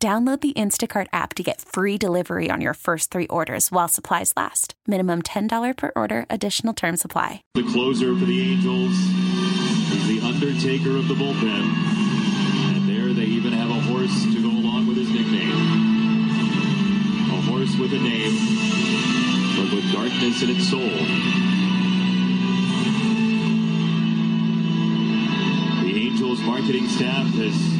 Download the Instacart app to get free delivery on your first three orders while supplies last. Minimum $10 per order, additional term supply. The closer for the Angels is the Undertaker of the bullpen. And there they even have a horse to go along with his nickname. A horse with a name, but with darkness in its soul. The Angels marketing staff has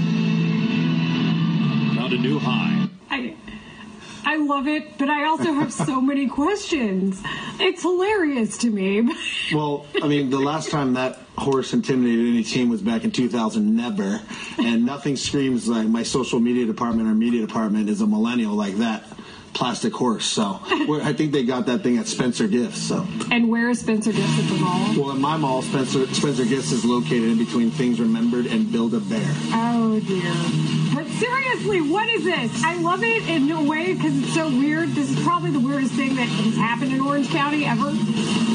found a new high. I, I love it, but I also have so many questions. It's hilarious to me. Well, I mean, the last time that horse intimidated any team was back in 2000, never. And nothing screams like my social media department or media department is a millennial like that plastic horse. So I think they got that thing at Spencer Gifts. So And where is Spencer Gifts at the mall? well, in my mall, Spencer Spencer Gifts is located in between Things Remembered and Build a Bear. Oh dear. But seriously, what is this? I love it in a way because it's so weird. This is probably the weirdest thing that has happened in Orange County ever.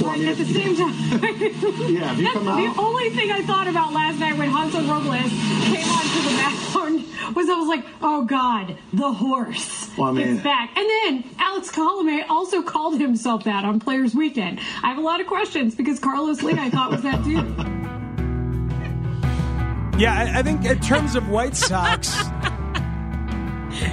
But at the same time, Yeah, that's come the only thing I thought about last night when Hansel Robles came onto the mound was I was like, oh God, the horse. Well, I mean- it's back. And then Alex Colome also called himself that on Players Weekend. I have a lot of questions because Carlos Lee I thought was that too. Yeah, I, I think in terms of White Sox,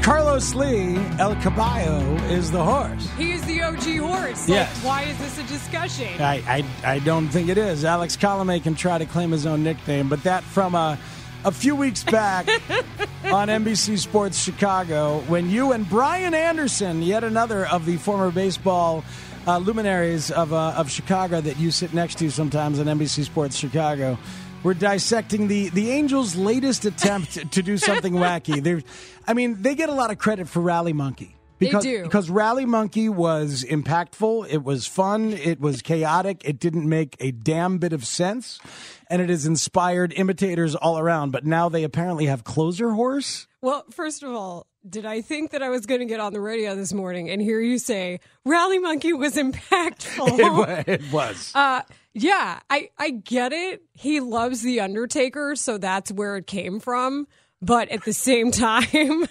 Carlos Lee, El Caballo, is the horse. He is the OG horse. Like, Yes. why is this a discussion? I, I, I don't think it is. Alex Colome can try to claim his own nickname, but that from a, a few weeks back on NBC Sports Chicago when you and Brian Anderson, yet another of the former baseball uh, luminaries of, uh, of Chicago that you sit next to sometimes on NBC Sports Chicago, we're dissecting the, the Angels' latest attempt to do something wacky. They're, I mean, they get a lot of credit for Rally Monkey. Because, do. because Rally Monkey was impactful. It was fun. It was chaotic. It didn't make a damn bit of sense. And it has inspired imitators all around. But now they apparently have Closer Horse. Well, first of all, did I think that I was going to get on the radio this morning and hear you say Rally Monkey was impactful? It, wa- it was. Uh, yeah, I, I get it. He loves The Undertaker, so that's where it came from. But at the same time,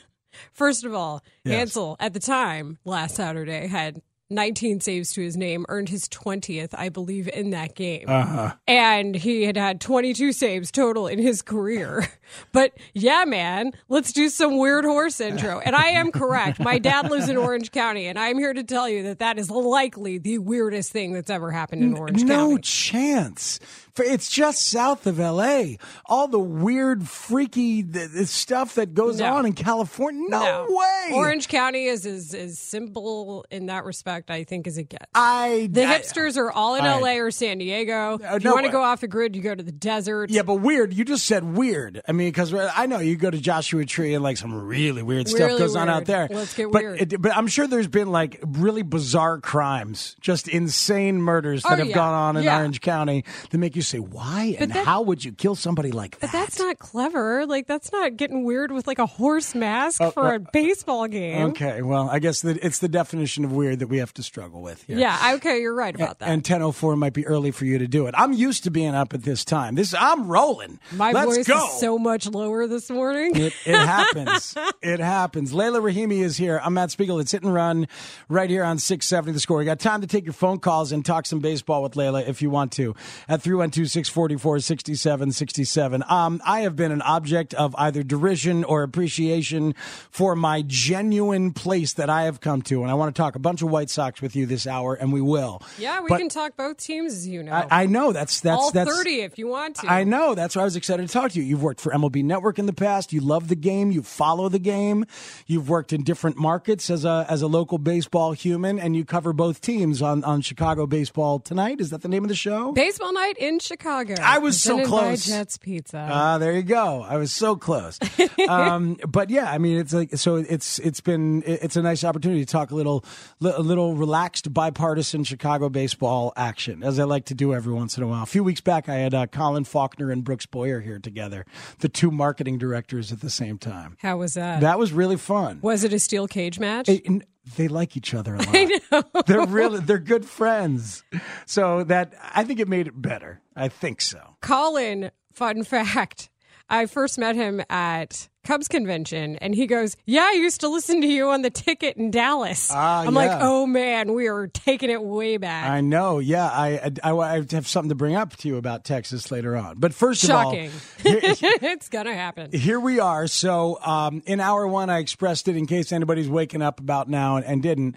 first of all, Yes. Hansel at the time last Saturday had 19 saves to his name, earned his 20th, I believe, in that game. Uh-huh. And he had had 22 saves total in his career. But yeah, man, let's do some weird horse intro. And I am correct. My dad lives in Orange County, and I'm here to tell you that that is likely the weirdest thing that's ever happened in Orange no County. No chance. It's just south of L.A. All the weird, freaky th- th- stuff that goes No. on in California. No, No. way. Orange County is as, as simple in that respect, I think, as it gets. I the I- hipsters are all in All LA or San Diego. Uh, if you no, want to go off the grid, you go to the desert. Yeah, but weird. You just said weird. I mean, because I know you go to Joshua Tree and like some really weird stuff Really goes on out there. Let's get but weird. It, but I'm sure there's been like really bizarre crimes, just insane murders that Oh, have yeah. gone on in Yeah. Orange County that make you say, why and that- how would you kill somebody like that? But that's not clever. Like that's not getting weird with like a horse mask for uh, a baseball game. Okay, well, I guess that it's the definition of weird that we have to struggle with here. Yeah, okay, you're right about that. And 10:04 might be early for you to do it. I'm used to being up at this time. This I'm rolling. My Let's voice go. is so much lower this morning. It, it happens. it happens. Layla Rahimi is here. I'm Matt Spiegel. It's hit and run right here on 670 The Score. You got time to take your phone calls and talk some baseball with Layla if you want to at 312 644 6767. Um, I have been an object of either derision or appreciation for my genuine place that I have come to. And I want to talk a bunch of White Sox Sox with you this hour, and we will. Yeah, we But can talk both teams, as you know. I, I know that's that's All that's 30 if you want to. I know. That's why I was excited to talk to you. You've worked for MLB Network in the past. You love the game. You follow the game. You've worked in different markets as a as a local baseball human, and you cover both teams on on Chicago Baseball Tonight. Is that the name of the show? Baseball night in Chicago. I was so close. Jets Pizza. Ah, there you go. I was so close. um, but yeah, I mean, it's like so. It's it's been it's a nice opportunity to talk a little a little relaxed bipartisan Chicago baseball action, as I like to do every once in a while. A few weeks back, I had uh, Colin Faulkner and Brooks Boyer here together, the two marketing directors at the same time. How was that? That was really fun. was it a steel cage match? It- they like each other a lot. I know. They're really they're good friends. So that I think it made it better. I think so. Colin, fun fact. I first met him at Cubs convention, and he goes, "Yeah, I used to listen to you on the ticket in Dallas." Ah, I'm like, "Oh man, we are taking it way back." I know. Yeah, I, I, I have something to bring up to you about Texas later on. But first Shocking. of all, here, it's gonna happen. here we are. So um, in hour one, I expressed it in case anybody's waking up about now and, and didn't.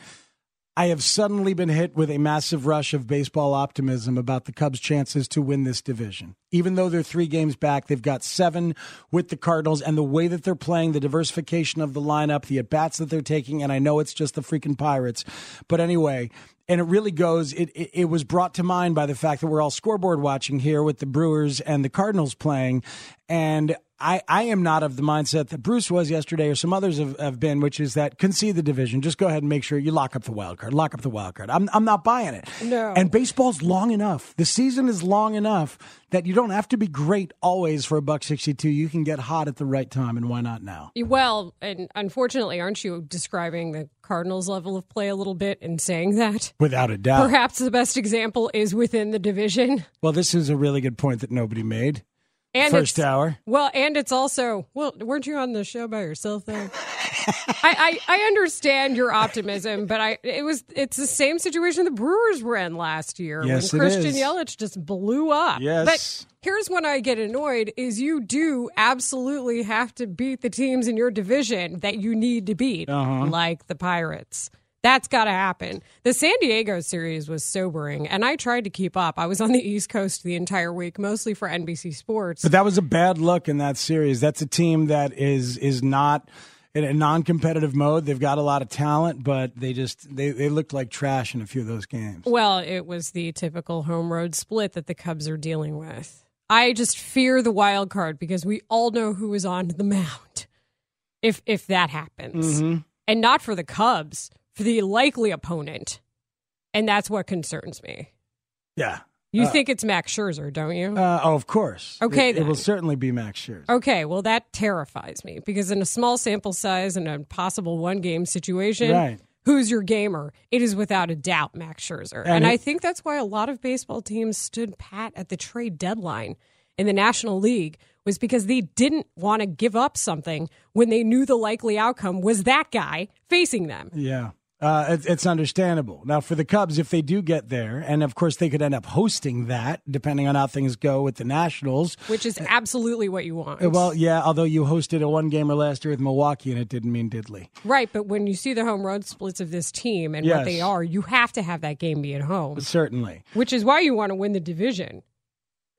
I have suddenly been hit with a massive rush of baseball optimism about the Cubs' chances to win this division. Even though they're three games back, they've got seven with the Cardinals, and the way that they're playing, the diversification of the lineup, the at bats that they're taking, and I know it's just the freaking Pirates. But anyway, and it really goes, it, it, it was brought to mind by the fact that we're all scoreboard watching here with the Brewers and the Cardinals playing. And I, I am not of the mindset that Bruce was yesterday or some others have, have been, which is that concede the division. Just go ahead and make sure you lock up the wild card. Lock up the wild card. I'm, I'm not buying it. No. And baseball's long enough. The season is long enough that you don't have to be great always for a buck 62. You can get hot at the right time, and why not now? Well, and unfortunately, aren't you describing the Cardinals' level of play a little bit in saying that? Without a doubt. Perhaps the best example is within the division. Well, this is a really good point that nobody made. And First hour. Well, and it's also well, weren't you on the show by yourself though? I, I I understand your optimism, but I it was it's the same situation the Brewers were in last year Yes, when Christian is. Yelich just blew up. Yes. But here's when I get annoyed is you do absolutely have to beat the teams in your division that you need to beat, Uh-huh. like the Pirates. That's got to happen. The San Diego series was sobering, and I tried to keep up. I was on the East Coast the entire week, mostly for NBC Sports. But that was a bad look in that series. That's a team that is is not in a non-competitive mode. They've got a lot of talent, but they just they, they looked like trash in a few of those games. Well, it was the typical home road split that the Cubs are dealing with. I just fear the wild card because we all know who is on the mound if if that happens. Mm-hmm. And not for the Cubs, for the likely opponent. And that's what concerns me. Yeah. You think it's Max Scherzer, don't you? Uh, oh, of course. Okay, It, it will certainly be Max Scherzer. Okay, well, that terrifies me because in a small sample size and a possible one game situation, Right. who's your gamer? It is without a doubt Max Scherzer. And, And it- I think that's why a lot of baseball teams stood pat at the trade deadline in the National League was because they didn't want to give up something when they knew the likely outcome was that guy facing them. Yeah. Uh, it, it's understandable. Now, for the Cubs, if they do get there, and of course they could end up hosting that, depending on how things go with the Nationals. Which is absolutely what you want. Well, yeah, although you hosted a one gamer last year with Milwaukee and it didn't mean diddly. right, but when you see the home road splits of this team and Yes. what they are, you have to have that game be at home, Certainly. which is why you want to win the division.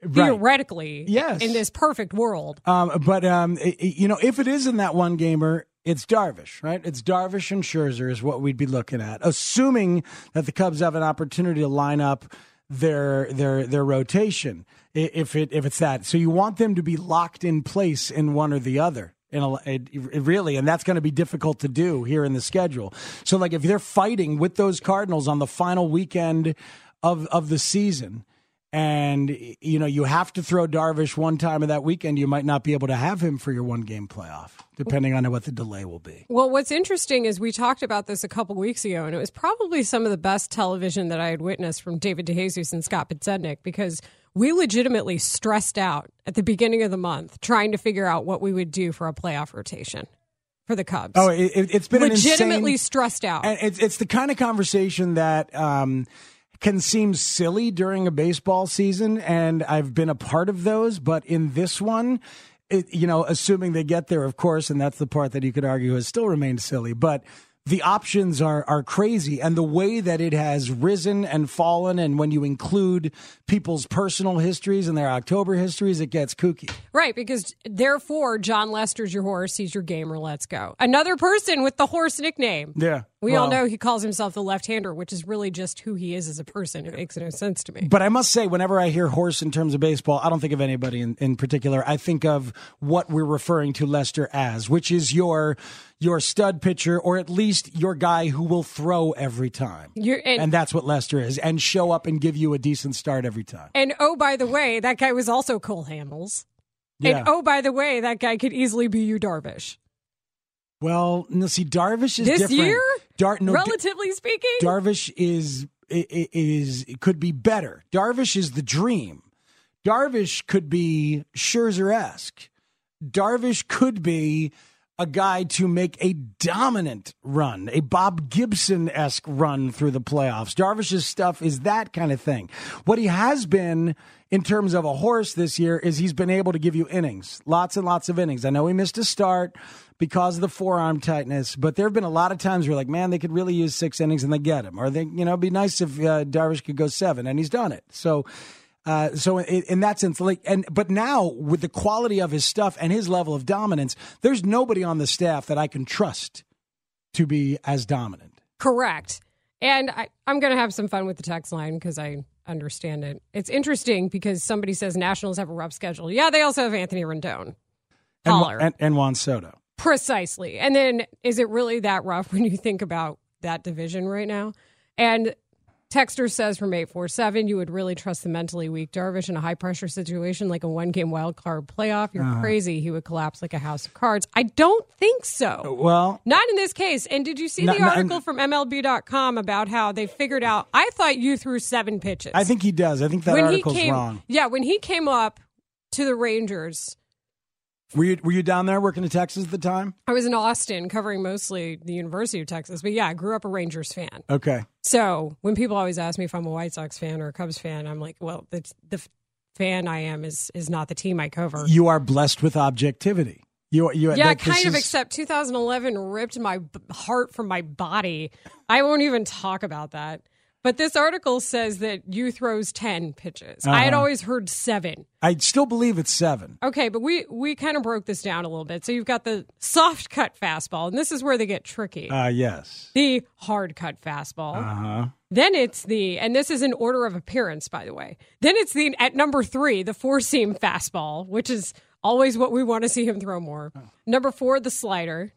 Right. Theoretically, Yes. in this perfect world. Um, but um, you know, if it is in that one gamer, it's Darvish, right? It's Darvish and Scherzer is what we'd be looking at, assuming that the Cubs have an opportunity to line up their their their rotation. If it if it's that, so you want them to be locked in place in one or the other. In a, it, it really, and that's going to be difficult to do here in the schedule. So, like, if they're fighting with those Cardinals on the final weekend of of the season, and you know you have to throw Darvish one time of that weekend, you might not be able to have him for your one game playoff, depending on what the delay will be. Well, what's interesting is we talked about this a couple weeks ago, and it was probably some of the best television that I had witnessed from David DeJesus and Scott Podsednik because we legitimately stressed out at the beginning of the month trying to figure out what we would do for a playoff rotation for the Cubs. Oh, it, it's been legitimately insane, stressed out. and it's it's the kind of conversation that. Um, can seem silly during a baseball season, and I've been a part of those. But in this one, it, you know, assuming they get there, of course, and that's the part that you could argue has still remained silly. But the options are are crazy and the way that it has risen and fallen and when you include people's personal histories and their October histories it gets kooky. Right, because therefore Jon Lester's your horse, he's your gamer, let's go. Another person with the horse nickname. Yeah. We all know he calls himself the left-hander, which is really just who he is as a person. It makes no sense to me. But I must say, whenever I hear horse in terms of baseball, I don't think of anybody in, in particular. I think of what we're referring to Lester as, which is your your stud pitcher, or at least your guy who will throw every time. And- and that's what Lester is, and show up and give you a decent start every time. And oh, by the way, that guy was also Cole Hamels. Yeah. And oh, by the way, that guy could easily be Yu, Darvish. well, no, see, Darvish is This different. year, Dar- no, relatively speaking, Darvish is is it could be better. Darvish is the dream. Darvish could be Scherzer esque. Darvish could be a guy to make a dominant run, a Bob Gibson esque run through the playoffs. Darvish's stuff is that kind of thing. What he has been in terms of a horse this year is he's been able to give you innings, lots and lots of innings. I know he missed a start because of the forearm tightness, but there have been a lot of times where like, man, they could really use six innings and they get him, or they, you know, it'd be nice if uh, Darvish could go seven, and he's done it. So. Uh, so in, in that sense, like, and but now with the quality of his stuff and his level of dominance, there's nobody on the staff that I can trust to be as dominant. correct. And I, I'm going to have some fun with the text line because I understand it. It's interesting because somebody says Nationals have a rough schedule. Yeah, they also have Anthony Rendon. And, Holler. and, and Juan Soto. Precisely. And then is it really that rough when you think about that division right now? And Texter says from 847, you would really trust the mentally weak Darvish in a high pressure situation like a one game wild card playoff. You're Uh-huh. crazy. He would collapse like a house of cards. I don't think so. Well, Not in this case. And did you see No, the article from MLB.com about how they figured out? I thought you threw seven pitches. I think he does. I think that when article's he came, wrong. Yeah, when he came up to the Rangers, Were you were you down there working in Texas at the time? I was in Austin covering mostly the University of Texas, but yeah, I grew up a Rangers fan. Okay. So when people always ask me if I'm a White Sox fan or a Cubs fan, I'm like, well, the, the fan I am is is not the team I cover. You are blessed with objectivity. You you yeah, that- kind of. is- Except 2011 ripped my b- heart from my body. I won't even talk about that. But this article says that Yu throws 10 pitches. I had Uh-huh. always heard seven. I still believe it's seven. Okay, but we we kind of broke this down a little bit. So you've got the soft cut fastball, and this is where they get tricky. Uh yes. the hard cut fastball. Uh huh. Then it's the, and this is in order of appearance, by the way. Then it's the, at number three, the four seam fastball, which is always what we want to see him throw more. Number four, the slider.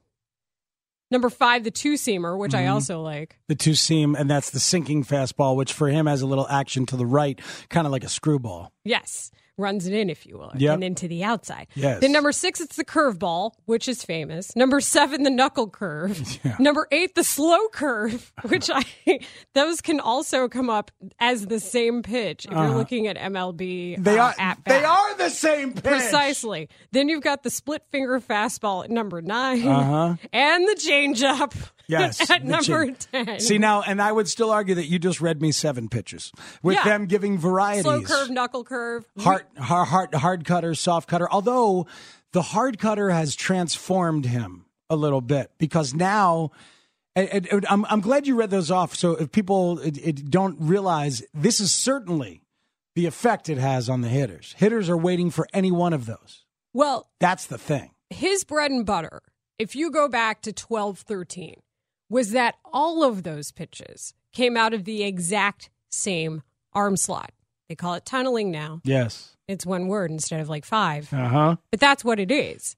Number five, the two seamer, which I mm-hmm. also like. The two seam, and that's the sinking fastball, which for him has a little action to the right, kind of like a screwball. Yes. Runs it in, if you will, Yep. and into the outside. Yes. Then number six, it's the curveball, which is famous. Number seven, the knuckle curve. Number eight, the slow curve, which I those can also come up as the same pitch if you're looking at MLB. Uh-huh. They uh, are at they are the same pitch. Precisely. Then you've got the split finger fastball at number 9 Uh-huh. and the changeup Yes, at number chin. ten. See now, and I would still argue that you just read me seven pitches with Yeah. them giving varieties. slow curve, knuckle curve. hard, hard, hard, hard cutter, soft cutter. Although the hard cutter has transformed him a little bit because now. And, and I'm, I'm glad you read those off. So if people it, it don't realize, this is certainly the effect it has on the hitters. Hitters are waiting for any one of those. Well, That's the thing. his bread and butter, if you go back to 12 13, was that all of those pitches came out of the exact same arm slot. They call it tunneling now. Yes. It's one word instead of like five, Uh huh. but that's what it is.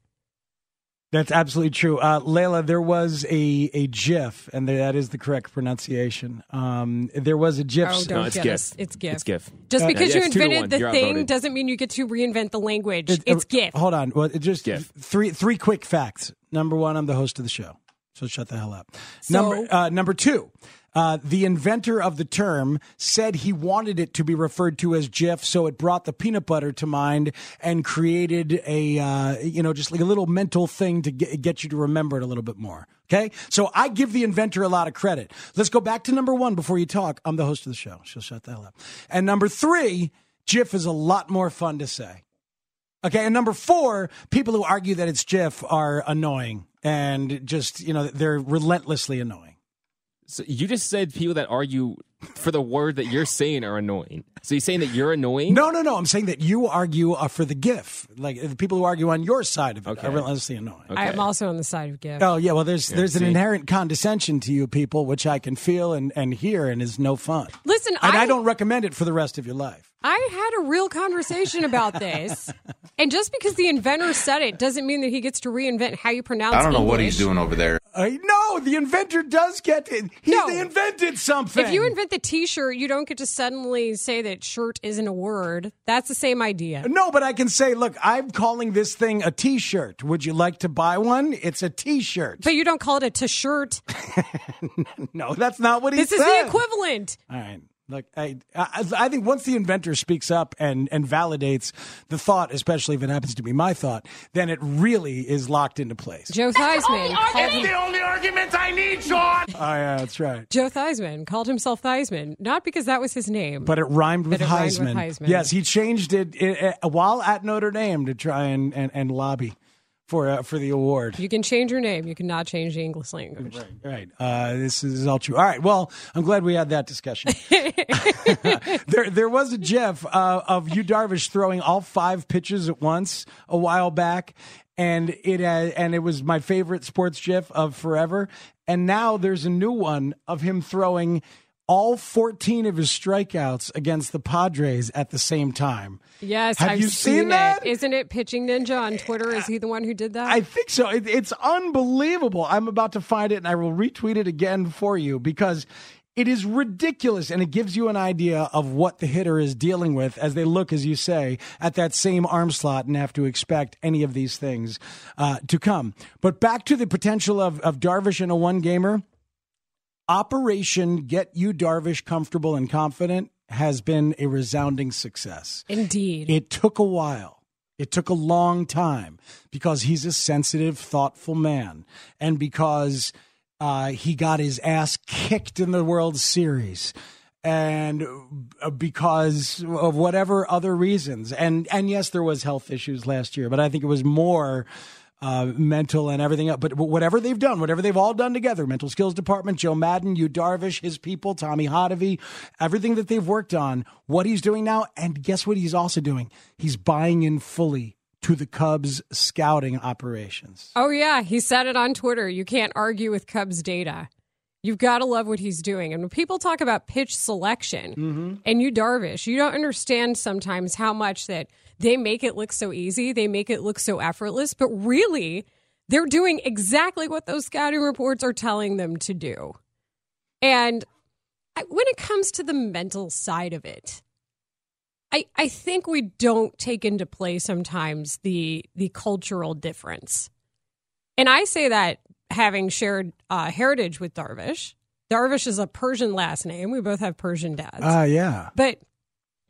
That's absolutely true. Uh, Layla, there was a, a GIF, and that is the correct pronunciation. Um, there was a GIF. Oh, don't it's get GIF. us. It's GIF. It's GIF. Just Uh, because yeah, you it's two to invented the You're thing outvoted. doesn't mean you get to reinvent the language. It- it's uh, GIF. Hold on. Well, just GIF. three three quick facts. Number one, I'm the host of the show, so shut the hell up. So- number uh, number two, uh, the inventor of the term said he wanted it to be referred to as GIF, so it brought the peanut butter to mind and created a uh, you know just like a little mental thing to get, get you to remember it a little bit more. Okay, so I give the inventor a lot of credit. Let's go back to number one before you talk. I'm the host of the show, so shut the hell up. And number three, GIF is a lot more fun to say. Okay, and number four, people who argue that it's Jif are annoying and just you know they're relentlessly annoying. So you just said people that argue for the word that you're saying are annoying. So you're saying that you're annoying? No, no, no. I'm saying that you argue uh, for the GIF. Like the people who argue on your side of it Okay. are relentlessly annoying. Okay. I am also on the side of GIF. Oh yeah, well there's there's an inherent condescension to you people, which I can feel and, and hear, and is no fun. Listen, And I, I don't recommend it for the rest of your life. I had a real conversation about this. and just because the inventor said it doesn't mean that he gets to reinvent how you pronounce it. I don't know what he's doing over there. Uh, no, the inventor does get it. He No. invented something. If you invent the t-shirt, you don't get to suddenly say that shirt isn't a word. That's the same idea. no, but I can say, look, I'm calling this thing a T-shirt. Would you like to buy one? It's a T-shirt. But you don't call it a t-shirt. No, that's not what he This said. is the equivalent. All right. Look, I, I I think once the inventor speaks up and, and validates the thought, especially if it happens to be my thought, then it really is locked into place. Joe Theismann called the only argument I need, Sean. Oh yeah, that's right. Joe Theismann called himself Theismann, not because that was his name. But it rhymed with, But it rhymed with Heisman. Heisman. Yes, he changed it, it, uh, while at Notre Dame to try and, and, and lobby for uh, for the award. you can change your name. You cannot change the English language. Right. Uh, this is all true. All right. Well, I'm glad we had that discussion. there, there was a GIF uh, of Yu Darvish throwing all five pitches at once a while back, and it uh, and it was my favorite sports GIF of forever. And now there's a new one of him throwing all 14 of his strikeouts against the Padres at the same time. Yes, Have I've you seen it. that? Isn't it Pitching Ninja on Twitter? Is he the one who did that? I think so. It, it's unbelievable. I'm about to find it and I will retweet it again for you because it is ridiculous and it gives you an idea of what the hitter is dealing with as they look, as you say, at that same arm slot and have to expect any of these things uh, to come. But back to the potential of, of Darvish in a one gamer. Operation Get Yu Darvish Comfortable and Confident has been a resounding success. Indeed. It took a while. It took a long time because he's a sensitive, thoughtful man, and because uh, he got his ass kicked in the World Series, and uh, because of whatever other reasons. And and yes, there was health issues last year, but I think it was more uh, mental and everything else. But whatever they've done, whatever they've all done together, mental skills department, Joe Maddon, Yu Darvish, his people, Tommy Hotovy, everything that they've worked on, what he's doing now, and guess what he's also doing? He's buying in fully to the Cubs scouting operations. Oh, yeah. He said it on Twitter. You can't argue with Cubs data. You've got to love what he's doing. And when people talk about pitch selection Mm-hmm. and Yu Darvish, you don't understand sometimes how much that they make it look so easy. They make it look so effortless. But really, they're doing exactly what those scouting reports are telling them to do. And I, when it comes to the mental side of it, I, I think we don't take into play sometimes the the cultural difference. And I say that having shared uh, heritage with Darvish. Darvish is a Persian last name. We both have Persian dads. Ah, yeah. but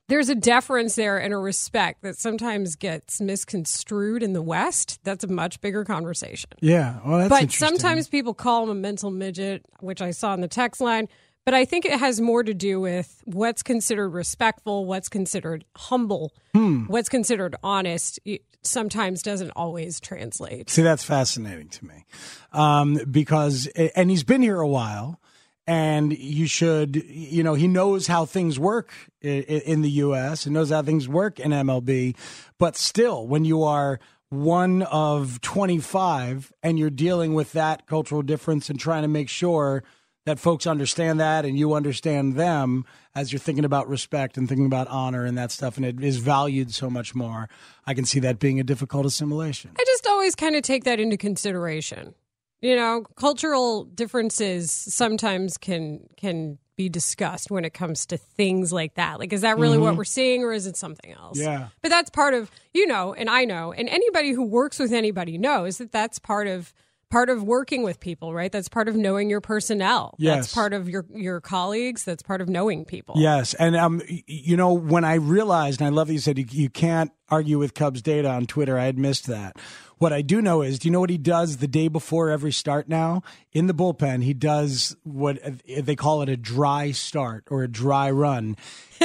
there's a deference there and a respect that sometimes gets misconstrued in the West. That's a much bigger conversation. Yeah. Well, that's but sometimes people call him a mental midget, which I saw in the text line. But I think it has more to do with what's considered respectful, what's considered humble, Hmm. what's considered honest. Sometimes doesn't always translate. See, that's fascinating to me, um, because and he's been here a while, and you should, you know, he knows how things work in the U.S. and knows how things work in MLB, but still, when you are one of 25 and you're dealing with that cultural difference and trying to make sure that folks understand that and you understand them as you're thinking about respect and thinking about honor and that stuff and it is valued so much more i can see that being a difficult assimilation I just always kind of take that into consideration. You know, cultural differences sometimes can can be discussed when it comes to things like that. Like, is that really what we're seeing, or is it something else? Mm-hmm. Yeah. But that's part of you know, and I know, and anybody who works with anybody knows that that's part of part of working with people, right? That's part of knowing your personnel. Yes. That's part of your your colleagues. That's part of knowing people. Yes, and um, you know when I realized, and I love that you said you, you can't argue with Cubs data on Twitter. I had missed that. What I do know is, do you know what he does the day before every start now? In the bullpen, he does what uh, they call it a dry start or a dry run.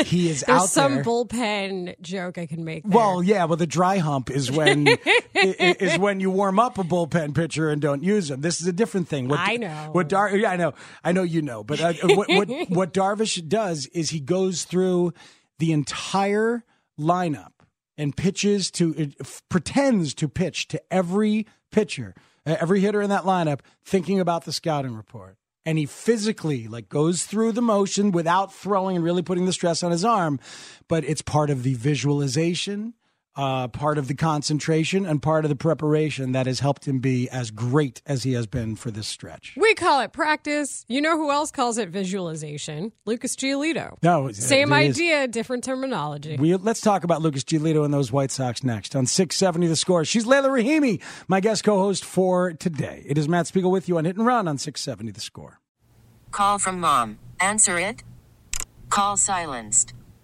He is There's out some there. bullpen joke I can make. There. Well, yeah, well, the dry hump is when is when you warm up a bullpen pitcher and don't use them. This is a different thing. What, I know. What Dar- yeah, I know, I know you know, but uh, what, what what Darvish does is he goes through the entire lineup and pitches to pretends to pitch to every pitcher, every hitter in that lineup, thinking about the scouting report. And he physically like goes through the motion without throwing and really putting the stress on his arm, but it's part of the visualization, uh, part of the concentration, and part of the preparation that has helped him be as great as he has been for this stretch. we call it practice. You know who else calls it visualization? Lucas Giolito. No, it- Same it is- idea, different terminology. We, let's talk about Lucas Giolito and those White Sox next on 670 The Score. She's Layla Rahimi, my guest co-host for today. It is Matt Spiegel with you on Hit and Run on 670 The Score. Call from mom. Answer it. Call silenced.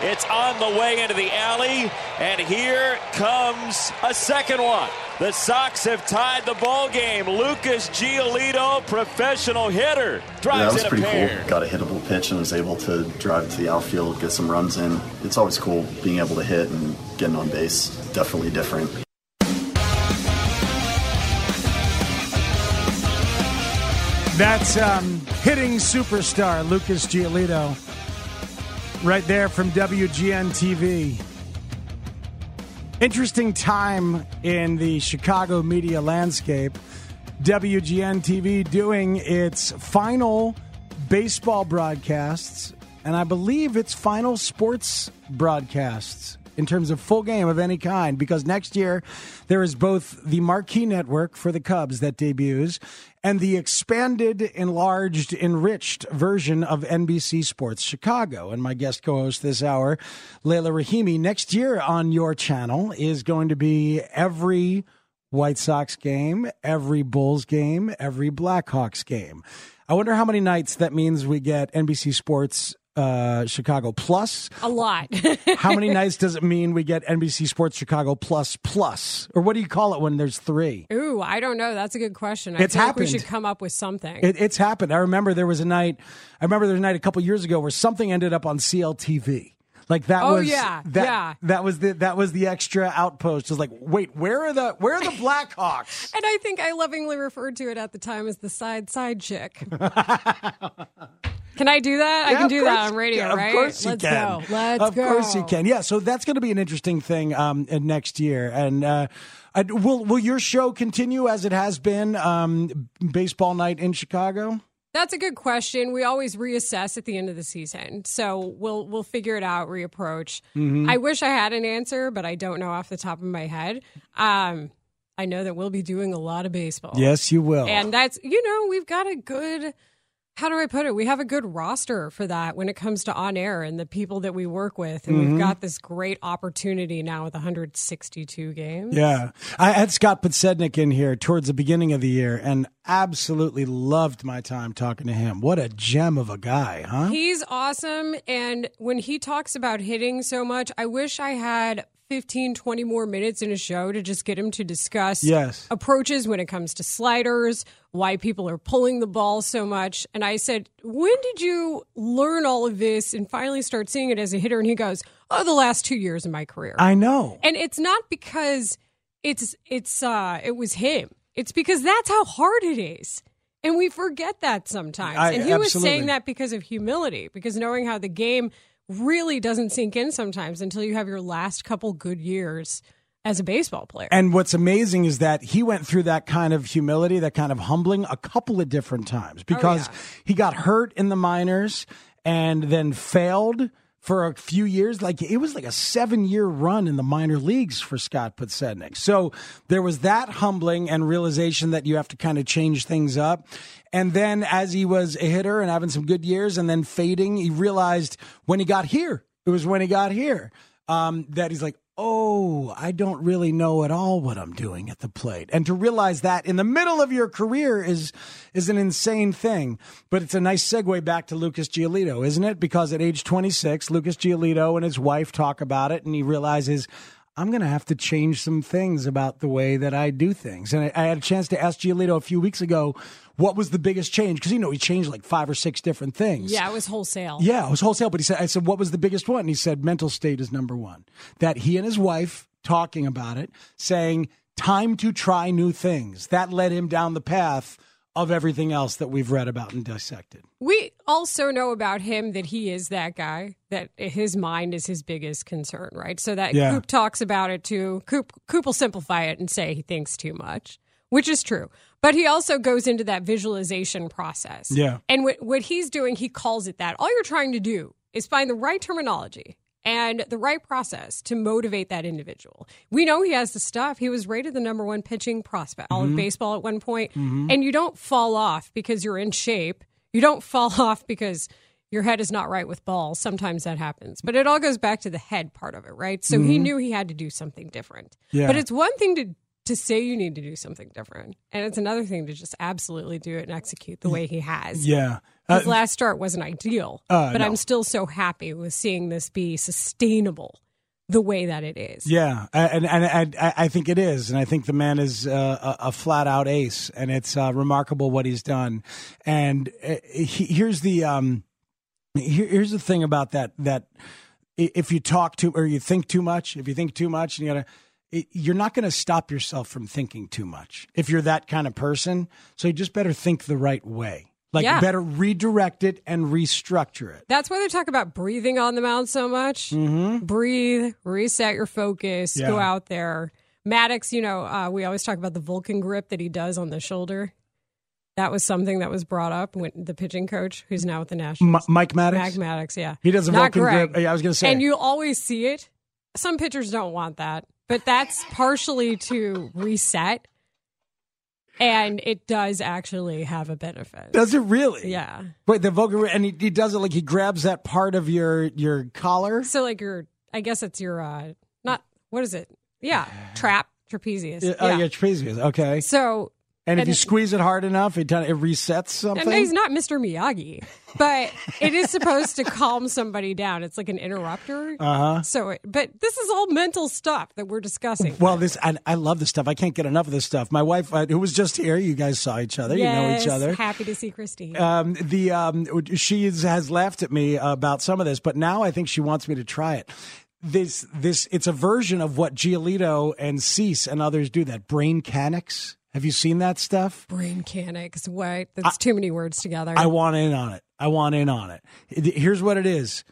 It's on the way into the alley, and here comes a second one. The Sox have tied the ball game. Lucas Giolito, professional hitter, drives Yeah, that was in a pretty pair. cool. Got a hittable pitch and was able to drive to the outfield, get some runs in. It's always cool being able to hit and getting on base. Definitely different. That's um, hitting superstar Lucas Giolito right there from WGN TV. Interesting time in the Chicago media landscape. WGN TV doing its final baseball broadcasts, and I believe its final sports broadcasts in terms of full game of any kind, because next year there is both the marquee network for the Cubs that debuts and the expanded, enlarged, enriched version of NBC Sports Chicago. And my guest co host this hour, Layla Rahimi, next year on your channel is going to be every White Sox game, every Bulls game, every Blackhawks game. I wonder how many nights that means we get NBC Sports uh, Chicago Plus. A lot. How many nights does it mean we get NBC Sports Chicago Plus Plus? Or what do you call it when there's three? Ooh, I don't know. That's a good question. I It's like happened. we should come up with something. It, it's happened. I remember there was a night. I remember there was a night a couple years ago where something ended up on CLTV. Like that Oh, was yeah, that, yeah. that was the that was the extra outpost. It was like, wait, where are the where are the Blackhawks? and I think I lovingly referred to it at the time as the side side chick. can I do that? I can do course that on radio, right? Of course you Let's can. go. Let's go. of go. course you can. Yeah. So that's going to be an interesting thing um, next year. And uh, uh, will will your show continue as it has been um, baseball night in Chicago? That's a good question. We always reassess at the end of the season, so we'll we'll figure it out, reapproach. Mhm. I wish I had an answer, but I don't know off the top of my head. Um, I know that we'll be doing a lot of baseball. Yes, you will. And that's, you know, we've got a good, how do I put it? We have a good roster for that when it comes to on air and the people that we work with. And Mhm. we've got this great opportunity now with 162 games. Yeah. I had Scott Podsednik in here towards the beginning of the year and absolutely loved my time talking to him. What a gem of a guy, huh? He's awesome. And when he talks about hitting so much, I wish I had 15, 20 more minutes in a show to just get him to discuss Yes. approaches when it comes to sliders, why people are pulling the ball so much. And I said, When did you learn all of this and finally start seeing it as a hitter? And he goes, Oh, the last two years of my career. I know. And it's not because it's it's uh it was him. It's because that's how hard it is. And we forget that sometimes. I- and he was saying that because of humility, because knowing how the game really doesn't sink in sometimes until you have your last couple good years as a baseball player. And what's amazing is that he went through that kind of humility, that kind of humbling a couple of different times oh, because he got hurt in the minors and then failed for a few years. Like it was like a seven year run in the minor leagues for Scott Podsednik. So there was that humbling and realization that you have to kind of change things up. And then as he was a hitter and having some good years and then fading, he realized when he got here, it was when he got here, um, that he's like, oh, I don't really know at all what I'm doing at the plate. And to realize that in the middle of your career is is an insane thing. But it's a nice segue back to Lucas Giolito, isn't it? Because at age 26, Lucas Giolito and his wife talk about it, and he realizes. I'm going to have to change some things about the way that I do things. And I, I had a chance to ask Giolito a few weeks ago what was the biggest change? Because, you know, he changed like five or six different things. Yeah, it was wholesale. Yeah, it was wholesale. But he said, I said, what was the biggest one? And he said, mental state is number one. That he and his wife talking about it, saying, time to try new things. That led him down the path of everything else that we've read about and dissected. We also know about him that he is that guy, that his mind is his biggest concern, right? So that Yeah. Coop talks about it too. Coop, Coop will simplify it and say he thinks too much, which is true. But he also goes into that visualization process. Yeah. And what, what he's doing, he calls it that. All you're trying to do is find the right terminology and the right process to motivate that individual. We know he has the stuff. He was rated the number one pitching prospect all of Mhm. baseball at one point. Mhm. And you don't fall off because you're in shape. You don't fall off because your head is not right with balls. Sometimes that happens. But it all goes back to the head part of it, right? So he Mhm. knew he had to do something different. Yeah. But it's one thing to to say you need to do something different. And it's another thing to just absolutely do it and execute the way he has. Yeah. His Uh, last start wasn't ideal, Uh, but no. I'm still so happy with seeing this be sustainable the way that it is. Yeah, and and, and I I think it is, and I think the man is uh, a, a flat out ace, and it's uh, remarkable what he's done. And uh, he, here's the um, here, here's the thing about that that if you talk too or you think too much, if you think too much, and you gotta. It- You're not going to stop yourself from thinking too much if you're that kind of person. So you just better think the right way. Like, Yeah. better redirect it and restructure it. That's why they talk about breathing on the mound so much. Mm-hmm. Breathe, reset your focus, go out there. Maddux, you know, uh, we always talk about the Vulcan grip that he does on the shoulder. That was something that was brought up when the pitching coach, who's now with the Nationals, M- Mike Maddux? Mike Maddux, yeah, He does a Not Vulcan Greg. grip. Yeah, I was gonna say. and you always see it. Some pitchers don't want that, but that's partially to reset, and it does actually have a benefit. Does it really? Yeah. Wait, the vocal, and he, he does it like he grabs that part of your your collar. So like your, I guess it's your, uh not what is it? Yeah, trap trapezius. Yeah, Oh, yeah, trapezius. Okay. So And if and- you squeeze it hard enough, it, it resets something. And he's not Mr. Miyagi, but it is supposed to calm somebody down. It's like an interrupter. Uh-huh. So, it, but this is all mental stuff that we're discussing. Well, this I, I love this stuff. I can't get enough of this stuff. My wife, uh, who was just here, you guys saw each other. you know each Yes, other. Happy to see Christine. Um, the um, she is, has laughed at me about some of this, but now I think she wants me to try it. This this it's a version of what Giolito and Cease and others do. That brain canics. Have you seen that stuff? Brain canics. What? That's too many words together. I want in on it. I want in on it. It- Here's what it is.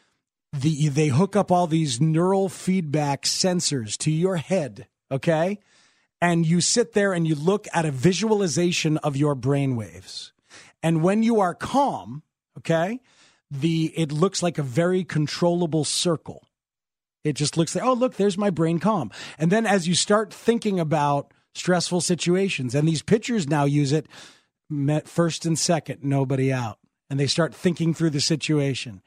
The, they hook up all these neural feedback sensors to your head, okay? And you sit there and you look at a visualization of your brain waves. And when you are calm, okay, the it looks like a very controllable circle. It just looks like, oh, look, there's my brain calm. And then as you start thinking about stressful situations, and these pitchers now use it met first and second, nobody out. And they start thinking through the situation.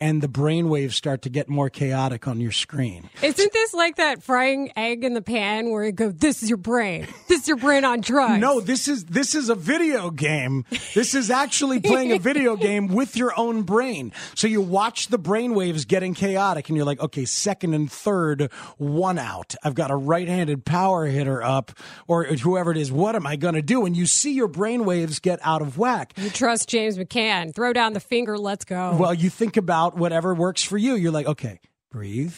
And the brain waves start to get more chaotic on your screen. Isn't this like that frying egg in the pan where you go, "This is your brain. This is your brain on drugs." No, this is this is a video game. This is actually playing a video game with your own brain. So you watch the brain waves getting chaotic and you're like, okay, second and third, one out. I've got a right-handed power hitter up or whoever it is. What am I going to do? And you see your brain waves get out of whack. You trust James McCann. Throw down the finger. Let's go. Well, you think about whatever works for you. You're like, okay, breathe.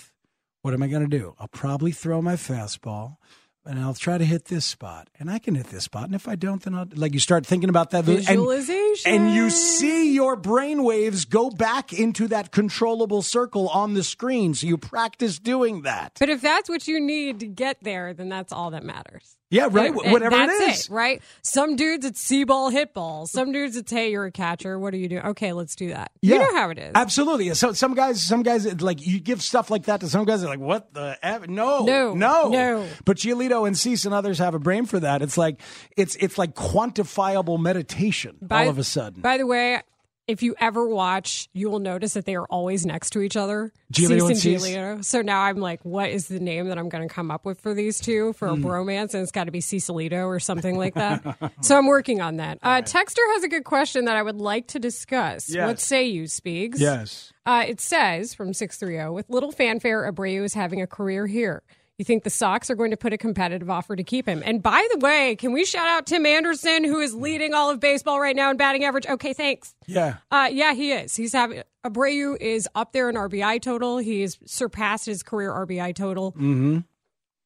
What am I going to do? I'll probably throw my fastball and I'll try to hit this spot. And I can hit this spot. And if I don't, then I'll, like, you start thinking about that. and- Visualization. And, you see your brain waves go back into that controllable circle on the screen. So you practice doing that. But if that's what you need to get there, then that's all that matters. Yeah, right. And- and Whatever it that's is. right? Some dudes it's see ball, hit ball. Some dudes it's hey, you're a catcher. What are you doing? Okay, let's do that. You know how it is. Absolutely. So some guys, some guys like you give stuff like that to some guys. They're like, "What the F? No, No, no, no. But Giolito and Cease and others have a brain for that. It's like it's it's like quantifiable meditation. all of a sudden, By the way, if you ever watch, you will notice that they are always next to each other. Giolito and Cease? So now I'm like, what is the name that I'm going to come up with for these two for Hmm. a bromance? And it's got to be Cecilito or something like that. so I'm working on that. Uh, Texter has a good question that I would like to discuss. Yes. What say you, Speaks? yes. Uh, it says from 630 with little fanfare, Abreu is having a career here. You think the Sox are going to put a competitive offer to keep him? And by the way, can we shout out Tim Anderson, who is leading all of baseball right now in batting average? Okay, thanks. Yeah. Uh, yeah, he is. He's having Abreu is up there in RBI total. He's surpassed his career RBI total. Mm-hmm.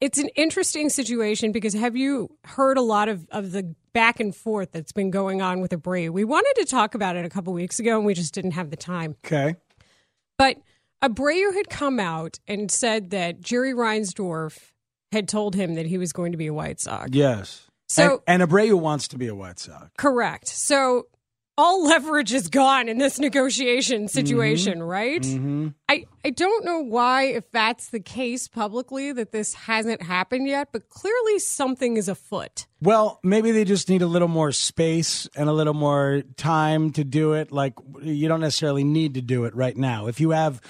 It's an interesting situation because have you heard a lot of, of the back and forth that's been going on with Abreu? We wanted to talk about it a couple weeks ago and we just didn't have the time. Okay. But Abreu had come out and said that Jerry Reinsdorf had told him that he was going to be a White Sox. Yes. So- and, and Abreu wants to be a White Sox. Correct. So all leverage is gone in this negotiation situation, right? Mm-hmm. I, I don't know why, if that's the case publicly, that this hasn't happened yet, but clearly something is afoot. Well, maybe they just need a little more space and a little more time to do it. Like, you don't necessarily need to do it right now. If you have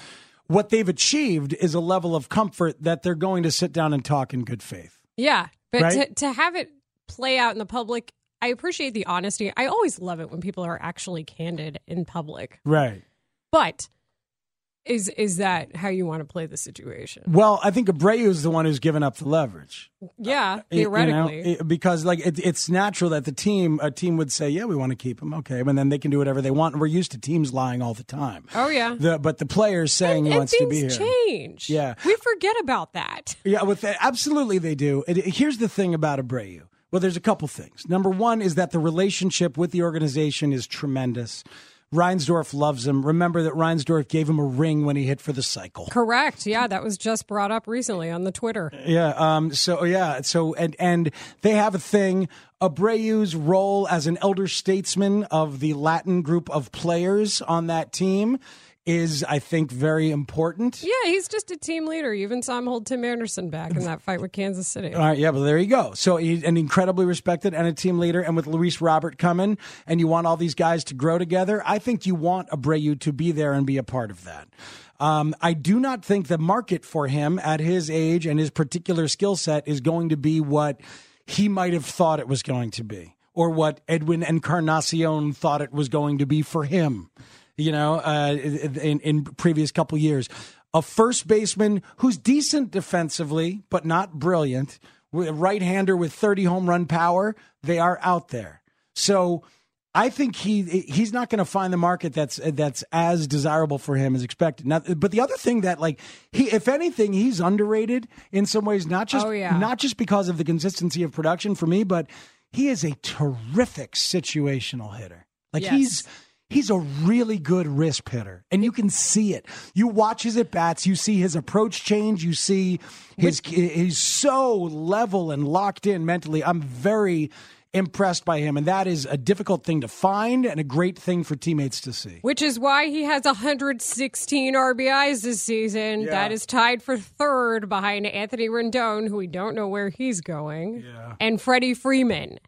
what they've achieved is a level of comfort that they're going to sit down and talk in good faith. Yeah. But Right? to, to have it play out in the public, I appreciate the honesty. I always love it when people are actually candid in public. Right. But is is that how you want to play the situation? Well, I think Abreu is the one who's given up the leverage. Yeah, uh, You- you know, it- because like it, it's natural that the team, a team would say, "Yeah, we want to keep him." Okay, and then they can do whatever they want. And we're used to teams lying all the time. oh yeah. The, but the players saying he and wants to be here. change. Yeah. We forget about that. Yeah, with that, absolutely they do. And here's the thing about Abreu. Well, there's a couple things. Number one is that the relationship with the organization is tremendous. Reinsdorf loves him. Remember that Reinsdorf gave him a ring when he hit for the cycle. Correct. Yeah, that was just brought up recently on the Twitter. Yeah. Um. So yeah. So and and they have a thing. Abreu's role as an elder statesman of the Latin group of players on that team is, I think, very important. Yeah, he's just a team leader. You even saw him hold Tim Anderson back in that fight with Kansas City. All right, yeah, but there you go. So he's an incredibly respected and a team leader, and with Luis Robert coming, and you want all these guys to grow together. I think you want Abreu to be there and be a part of that. Um, I do not think the market for him at his age and his particular skill set is going to be what he might have thought it was going to be, or what Edwin Encarnacion thought it was going to be for him. You know, uh, in in previous couple years, a first baseman who's decent defensively but not brilliant, with a right-hander with 30 home run power. They are out there, so. I think he he's not going to find the market that's that's as desirable for him as expected. Now, but the other thing that like he, if anything, he's underrated in some ways. Not just Oh, yeah. not just because of the consistency of production for me, but he is a terrific situational hitter. Like Yes. he's he's a really good wrist hitter, and you can see it. You watch his at bats, you see his approach change, you see his he's so level and locked in mentally. I'm very impressed by him, and that is a difficult thing to find and a great thing for teammates to see. Which is why he has 116 RBIs this season. That is tied for third behind Anthony Rendon, who we don't know where he's going, and Freddie Freeman.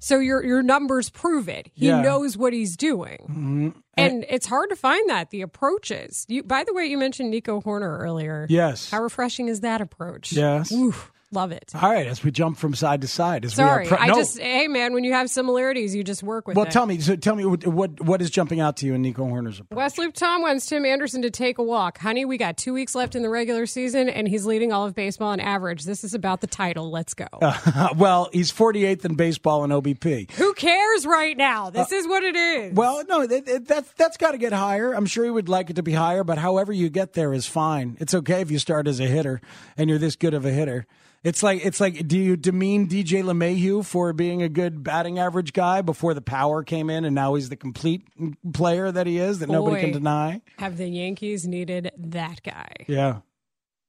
So your your numbers prove it. He Yeah. knows what he's doing. Mhm. And it's hard to find that the approaches. You, by the way, you mentioned Nico Hoerner earlier. Yes. How refreshing is that approach? Yes. Oof, love it. All right, as we jump from side to side, as Sorry, we are pro- I no. just hey man, when you have similarities, you just work with well, it. tell me. So tell me what, what what is jumping out to you in Nico Hoerner's approach? West Loop Tom wants Tim Anderson to take a walk. Honey, we got two weeks left in the regular season, and he's leading all of baseball in average. This is about the title. Let's go. well, he's 48th in baseball in OBP. Who cares right now? Uh, this is what it is. Well, no, that, that- that's that's got to get higher. I'm sure he would like it to be higher, but however you get there is fine. It's okay if you start as a hitter and you're this good of a hitter. It's like it's like do you demean DJ LeMahieu for being a good batting average guy before the power came in and now he's the complete player that he is that nobody can deny? Have the Yankees needed that guy? Yeah.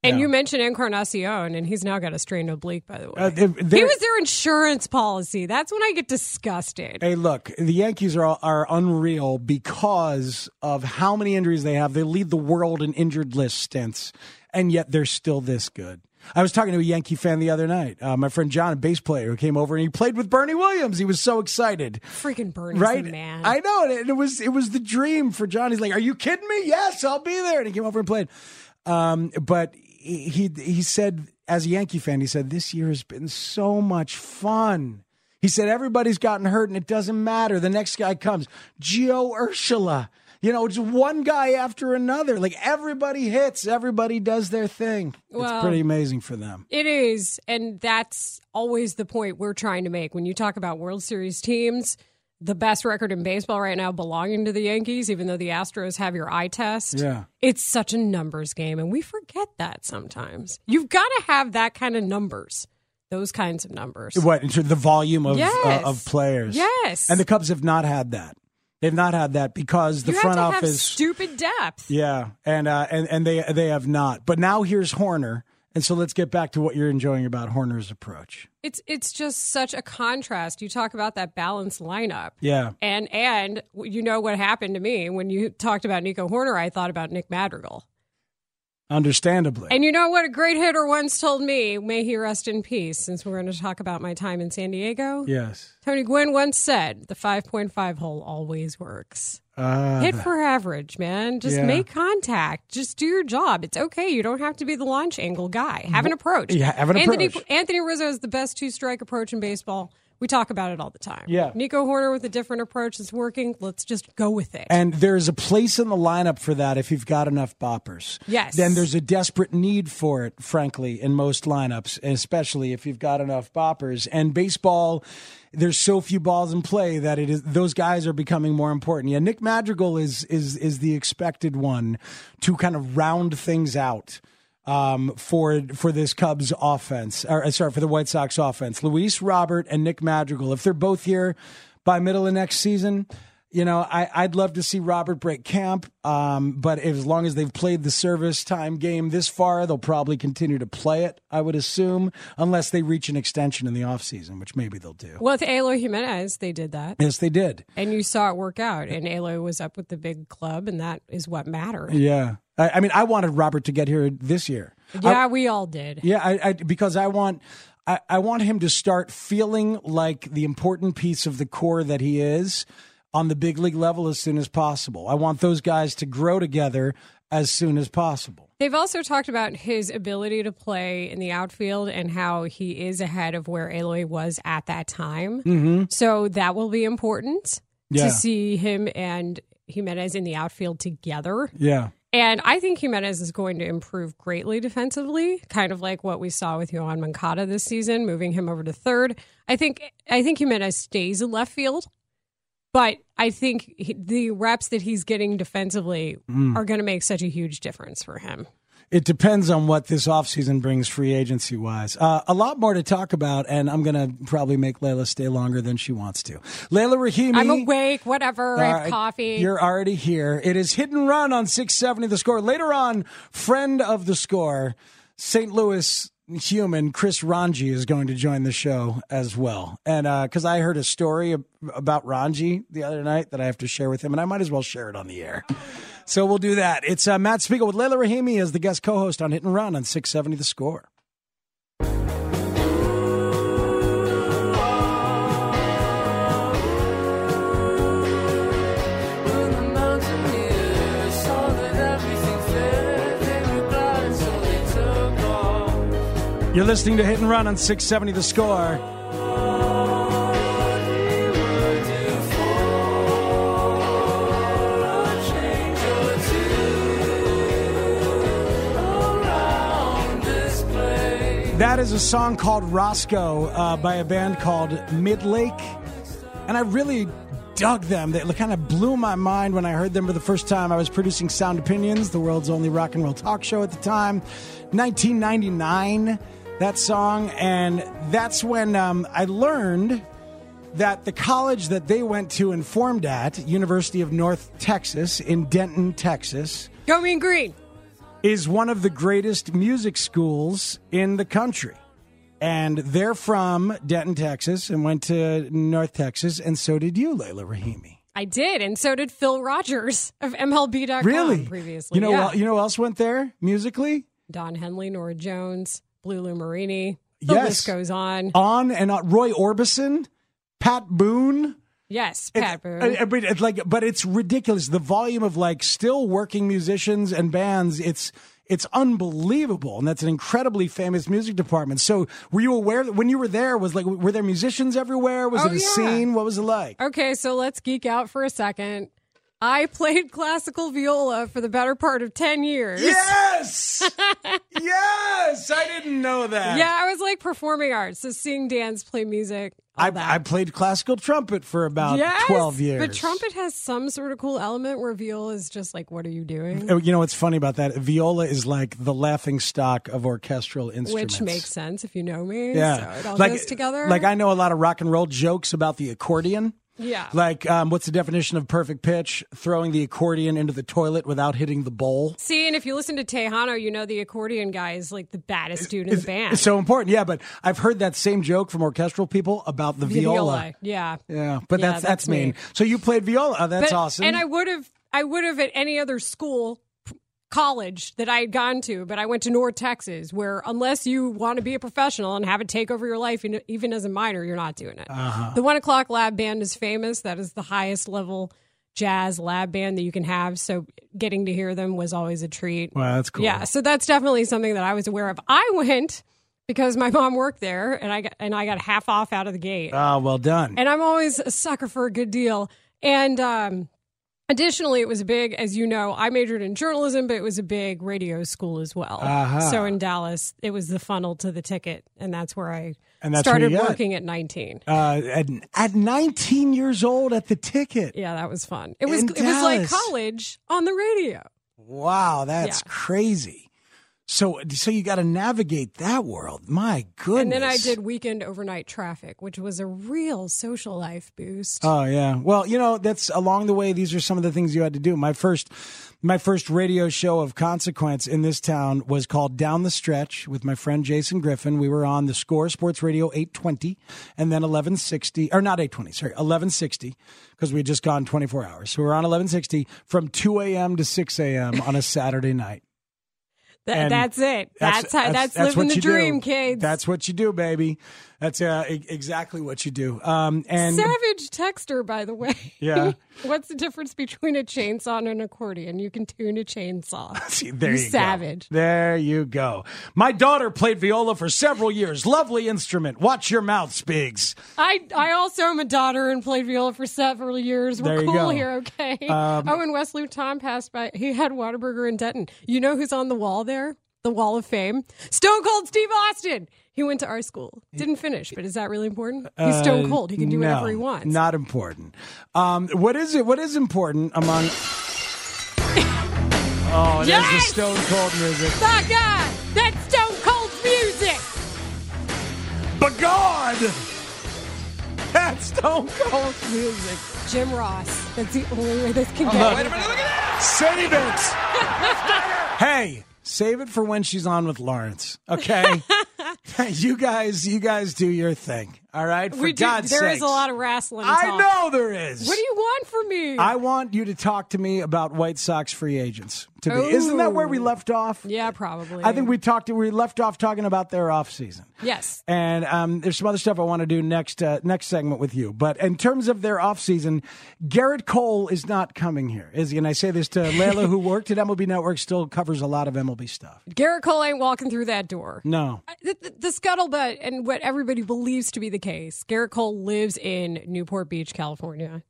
And you mentioned Encarnacion, and he's now got a strained oblique, by the way. Uh, he was their insurance policy. That's when I get disgusted. Hey, look, the Yankees are are unreal because of how many injuries they have. They lead the world in injured list stints, and yet they're still this good. I was talking to a Yankee fan the other night, uh, my friend John, a bass player, who came over and he played with Bernie Williams. He was so excited. Freaking Bernie, right? man. I know, and it was it was the dream for John. He's like, "Are you kidding me? Yes, I'll be there." And he came over and played. Um, but he he said, as a Yankee fan, he said this year has been so much fun. He said everybody's gotten hurt, and it doesn't matter. The next guy comes, Gio Urshela. You know, just one guy after another. Like everybody hits, everybody does their thing. Well- it's pretty amazing for them. It is, and that's always the point we're trying to make when you talk about World Series teams. The best record in baseball right now belonging to the Yankees, even though the Astros have your eye test. Yeah. It's such a numbers game, and we forget that sometimes. You've got to have that kind of numbers, those kinds of numbers. What in terms of the volume of Yes. uh, of players? Yes. and the Cubs have not had that. They've not had that because the you front have to have office. stupid depth. yeah, and uh, and and they they have not. But now here's Hoerner, and so let's get back to what you're enjoying about Hoerner's approach. It's it's just such a contrast. You talk about that balanced lineup. Yeah, And and you know what happened to me when you talked about Nico Hoerner, I thought about Nick Madrigal. Understandably. And you know what a great hitter once told me, may he rest in peace, since we're going to talk about my time in San Diego. yes. Tony Gwynn once said, the 5.5 hole always works. Uh, Hit for average, man. Just Yeah. make contact. Just do your job. It's okay. You don't have to be the launch angle guy. Have an approach. Yeah, have an Anthony, approach. Anthony Rizzo is the best two strike approach in baseball. We talk about it all the time. Yeah. Nico Hoerner with a different approach that's working. Let's just go with it. And there's a place in the lineup for that if you've got enough boppers. Yes. Then there's a desperate need for it, frankly, in most lineups, especially if you've got enough boppers. And baseball, there's so few balls in play that it is those guys are becoming more important. Yeah, Nick Madrigal is is is the expected one to kind of round things out um, for for this Cubs offense, or uh, sorry, for the White Sox offense. Luis Robert and Nick Madrigal, if they're both here by middle of next season, you know, I, I'd love to see Robert break camp. Um, but as long as they've played the service time game this far, they'll probably continue to play it. I would assume, unless they reach an extension in the offseason, which maybe they'll do. Well, with Eloy Jimenez, they did that. Yes, they did. And you saw it work out. And Eloy was up with the big club, and that is what mattered. Yeah, I, I mean, I wanted Robert to get here this year. Yeah, we all did. Yeah, I, I because I want I, I want him to start feeling like the important piece of the core that he is on the big league level as soon as possible. I want those guys to grow together as soon as possible. They've also talked about his ability to play in the outfield and how he is ahead of where Eloy was at that time. Mm-hmm. So that will be important Yeah. to see him and Jimenez in the outfield together. Yeah. And I think Jimenez is going to improve greatly defensively, kind of like what we saw with Yoan Moncada this season, moving him over to third. I think I think Jimenez stays in left field, but I think he, the reps that he's getting defensively Mm. are going to make such a huge difference for him. It depends on what this offseason brings free agency wise. Uh, a lot more to talk about, and I'm going to probably make Layla stay longer than she wants to. Layla Rahimi. I'm awake, whatever. I have coffee. You're already here. It is hit and run on 670 the score. Later on, friend of the score, St. Louis human Chris Rongey is going to join the show as well. And because I heard a story about Ranji the other night that I have to share with him, and I might as well share it on the air. So we'll do that. It's uh, Matt Spiegel with Layla Rahimi as the guest co host on Hit and Run on 670 the score. You're listening to Hit and Run on 670 The Score. That is a song called Roscoe uh, by a band called Midlake. And I really dug them. They kind of blew my mind when I heard them for the first time. I was producing Sound Opinions, the world's only rock and roll talk show at the time. 1999, that song. And that's when um, I learned that the college that they went to and formed at, University of North Texas in Denton, Texas, Go Mean Green. is one of the greatest music schools in the country. And they're from Denton, Texas, and went to North Texas, and so did you, Layla Rahimi. I did, and so did Phil Rogers of MLB.com Really? previously. You know, yeah. you know who else went there musically? Don Henley, Norah Jones, Blue Lou Marini. The yes. list goes on. On and on. Roy Orbison, Pat Boone. Yes, Pat Boone. I- I mean, it's like, but it's ridiculous. The volume of like still working musicians and bands. It's it's unbelievable, and that's an incredibly famous music department. So, were you aware that when you were there? Was like, were there musicians everywhere? Was Oh, it a yeah. scene? What was it like? Okay, so let's geek out for a second. I played classical viola for the better part of 10 years. Yes! yes! I didn't know that. Yeah, I was like performing arts, so seeing dance, play music. I. I played classical trumpet for about Yes, 12 years. But trumpet has some sort of cool element where viola is just like, what are you doing? Oh, You know what's funny about that? Viola is like the laughing stock of orchestral instruments. Which makes sense if you know me. Yeah. So it all like, goes together. Like I know a lot of rock and roll jokes about the accordion. Yeah. Like, um, what's the definition of perfect pitch? Throwing the accordion into the toilet without hitting the bowl. See, and if you listen to Tejano, you know the accordion guy is like the baddest dude in the band. It's so important. Yeah, but I've heard that same joke from orchestral people about the, The viola. Yeah. Yeah, but Yeah, that's that's, that's me. mean. So you played viola. Oh, that's But- awesome. And I would have, I would have at any other school, college that I had gone to, but I went to North Texas, where unless you want to be a professional and have it take over your life, even as a minor, you're not doing it. Uh-huh. The One O'clock Lab Band is famous. That is the highest level jazz lab band that you can have. So getting to hear them was always a treat. Wow, that's cool. Yeah, so that's definitely something that I was aware of. I went because my mom worked there, and I got and I got half off out of the gate. Ah, well done. And I'm always a sucker for a good deal. And um, additionally, it was a big, as you know, I majored in journalism, but it was a big radio school as well. Uh-huh. So in Dallas, it was the funnel to the ticket, and that's where I And that's started working at 19. uh, at, at 19 years old at the ticket. Yeah, that was fun. It was In it was like college on the radio. Wow, that's Yeah. crazy. So, so you got to navigate that world. My goodness. And then I did weekend overnight traffic, which was a real social life boost. Oh yeah. Well, you know, that's along the way. These are some of the things you had to do. My first, my first radio show of consequence in this town was called Down the Stretch with my friend Jason Griffin. We were on the Score Sports Radio 820 and then 1160, or not 820, sorry, 1160, because we had just gone 24 hours. So we were on 1160 from 2 a.m. to 6 a.m. on a Saturday night. Th- that's it. That's, how, that's, living what the dream, do. kids. That's what you do, baby. That's uh, e- exactly what you do. Um, and Savage texter, by the way. Yeah. What's the difference between a chainsaw and an accordion? You can tune a chainsaw. See, there you you, go. savage. There you go. My daughter played viola for several years. Lovely instrument. Watch your mouth, Spigs. I I also am a daughter and played viola for several years. We're cool go. here, okay? Um, oh, and Wesley Tom passed by. He had Whataburger in Denton. You know who's on the wall there? The Wall of Fame. Stone Cold Steve Austin. He went to our school. Didn't finish, but is that really important? He's Stone Uh, Cold. He can do no, whatever he wants. Not important. Um, what is it? What is important among? Oh, there's the Stone Cold music. My God, that's Stone Cold's music. Begone! That's Stone Cold music. Jim Ross. That's the only way this can Oh, get. look. Wait a minute, look at Save it. hey, save it for when she's on with Lawrence. Okay. you guys, you guys do your thing. All right. For we do, God's there sake. is a lot of wrestling. I know there is. What do you want from me? I want you to talk to me about White Sox free agents. To be, isn't that where we left off? Yeah, probably. I think we talked. We left off talking about their off season. Yes. And um, there's some other stuff I want to do next uh, next segment with you. But in terms of their offseason, Gerrit Cole is not coming here, is he? And I say this to Layla, who worked at MLB Network, still covers a lot of MLB stuff. Gerrit Cole ain't walking through that door. No. The, the, the scuttlebutt and what everybody believes to be the case. Gerrit Cole lives in Newport Beach, California.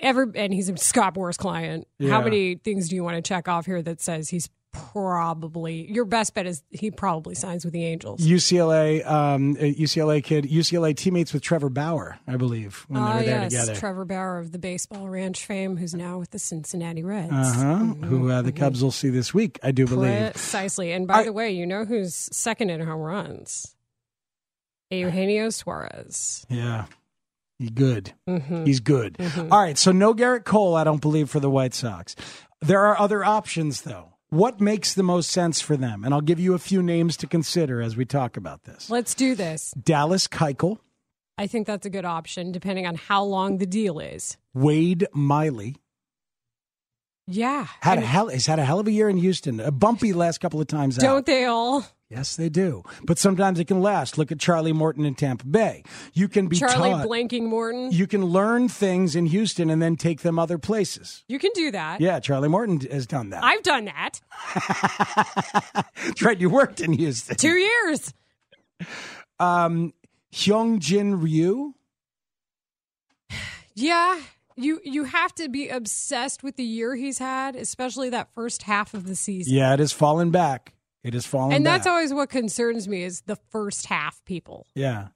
Ever and he's a Scott Boras client. Yeah. How many things do you want to check off here that says he's probably your best bet is he probably signs with the Angels. UCLA, um, UCLA kid, UCLA teammates with Trevor Bauer, I believe, when they Ah, were there yes, together. Trevor Bauer of the baseball ranch fame, who's now with the Cincinnati Reds. Uh huh. Who uh, the Cubs will see this week, I do believe. Precisely. And by the way, you know who's second in home runs? Eugenio Suarez. Yeah. He's good. Mhm. He's good. Mhm. All right. So no Gerrit Cole, I don't believe, for the White Sox. There are other options, though. what makes the most sense for them? And I'll give you a few names to consider as we talk about this. Let's do this. Dallas Keuchel, I think that's a good option, depending on how long the deal is. Wade Miley. Yeah. Had a hell, he's had a hell of a year in Houston. A bumpy last couple of times out. Don't they all? Yes, they do. But sometimes it can last. Look at Charlie Morton in Tampa Bay. You can be Charlie taught. blanking Morton. You can learn things in Houston and then take them other places. You can do that. Yeah, Charlie Morton has done that. I've done that. That's right. You worked in Houston. Two years. Um, Hyungjin Ryu. Yeah. You you have to be obsessed with the year he's had, especially that first half of the season. Yeah, it has fallen back. It has fallen and back. that's always what concerns me is the first half people. Yeah.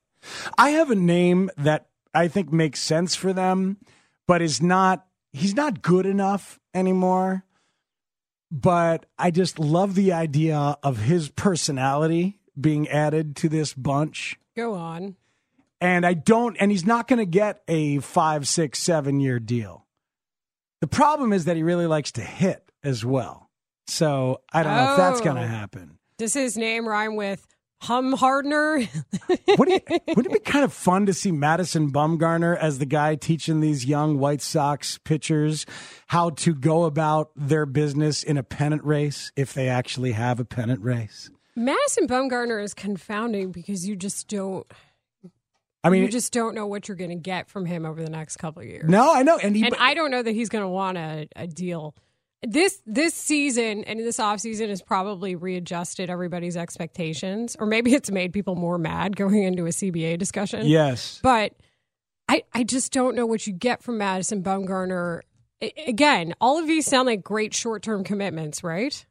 I have a name that I think makes sense for them, but is not he's not good enough anymore. But I just love the idea of his personality being added to this bunch. Go on. And I don't and he's not gonna get a five, six, seven year deal. The problem is that he really likes to hit as well. So I don't know if that's gonna Oh. happen. Does his name rhyme with Hum Hardner? Would it, wouldn't it be kind of fun to see Madison Bumgarner as the guy teaching these young White Sox pitchers how to go about their business in a pennant race if they actually have a pennant race? Madison Bumgarner is confounding because you just don't. I mean, you just don't know what you're going to get from him over the next couple of years. no, I know, and he, and I don't know that he's going to want a, a deal. This this season and this offseason has probably readjusted everybody's expectations, or maybe it's made people more mad going into a CBA discussion. yes, But I, I just don't know what you get from Madison Bumgarner. I- Again, all of these sound like great short term commitments, right?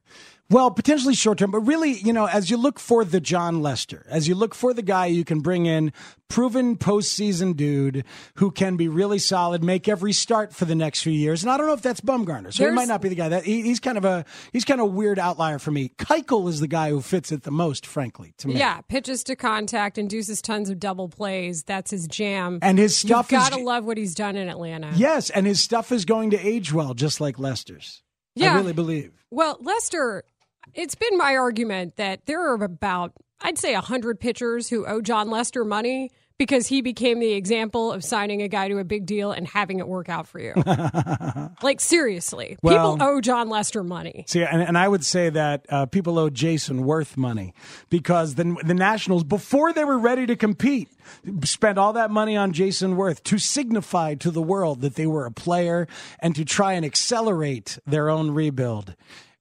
Well, potentially short term, but really, you know, as you look for the Jon Lester, as you look for the guy you can bring in, proven postseason dude who can be really solid, make every start for the next few years. And I don't know if that's Bumgarner, so he might not be the guy. That he, he's kind of a he's kind of a weird outlier for me. Keuchel is the guy who fits it the most, frankly, to me. Yeah, pitches to contact, induces tons of double plays. That's his jam. And his stuff You've is- got to love what he's done in Atlanta. Yes, and his stuff is going to age well, just like Lester's. Yeah. I really believe. Well, Lester, it's been my argument that there are about, I'd say, 100 pitchers who owe Jon Lester money because he became the example of signing a guy to a big deal and having it work out for you. like, seriously, Well- people owe Jon Lester money. See, and, and I would say that uh, people owe Jayson Werth money because the, the Nationals, before they were ready to compete, spent all that money on Jayson Werth to signify to the world that they were a player and to try and accelerate their own rebuild.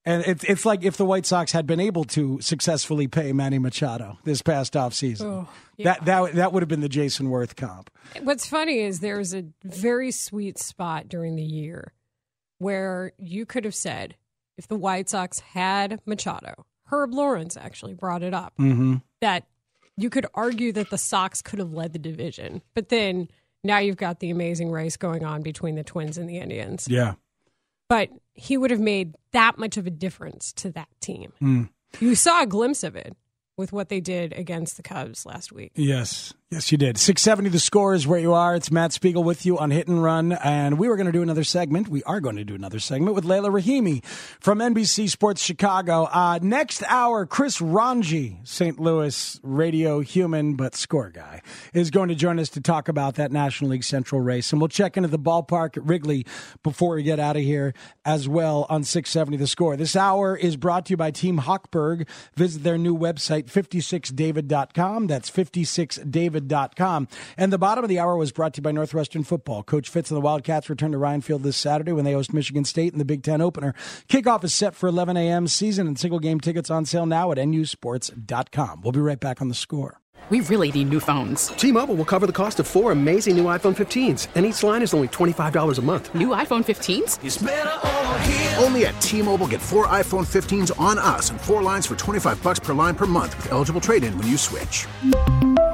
And it's it's like if the White Sox had been able to successfully pay Manny Machado this past offseason. Oh, That that that would have been the Jayson Werth comp. What's funny is there's a very sweet spot during the year where you could have said, if the White Sox had Machado, Herb Lawrence actually brought it up, Mm-hmm. that you could argue that the Sox could have led the division. But then now you've got the amazing race going on between the Twins and the Indians. Yeah. But he would have made that much of a difference to that team. Mm. You saw a glimpse of it with what they did against the Cubs last week. Yes. Yes, you did. 670 the score is where you are. It's Matt Spiegel with you on Hit and Run. And we were going to do another segment. We are going to do another segment with Layla Rahimi from NBC Sports Chicago. Uh, next hour, Chris Rongey, St. Louis radio human but score guy, is going to join us to talk about that National League Central race. And we'll check into the ballpark at Wrigley before we get out of here as well on 670 the score. This hour is brought to you by Team Hochberg. Visit their new website, 56david.com. That's 56david.com. And the bottom of the hour was brought to you by Northwestern Football. Coach Fitz and the Wildcats return to Ryan Field this Saturday when they host Michigan State in the Big Ten opener. Kickoff is set for 11 a.m. Season and single game tickets on sale now at nusports.com. We'll be right back on the score. We really need new phones. T-Mobile will cover the cost of four amazing new iPhone 15s, and each line is only $25 a month. New iPhone 15s? Only at T-Mobile get four iPhone 15s on us and four lines for 25 bucks per line per month with eligible trade-in when you switch.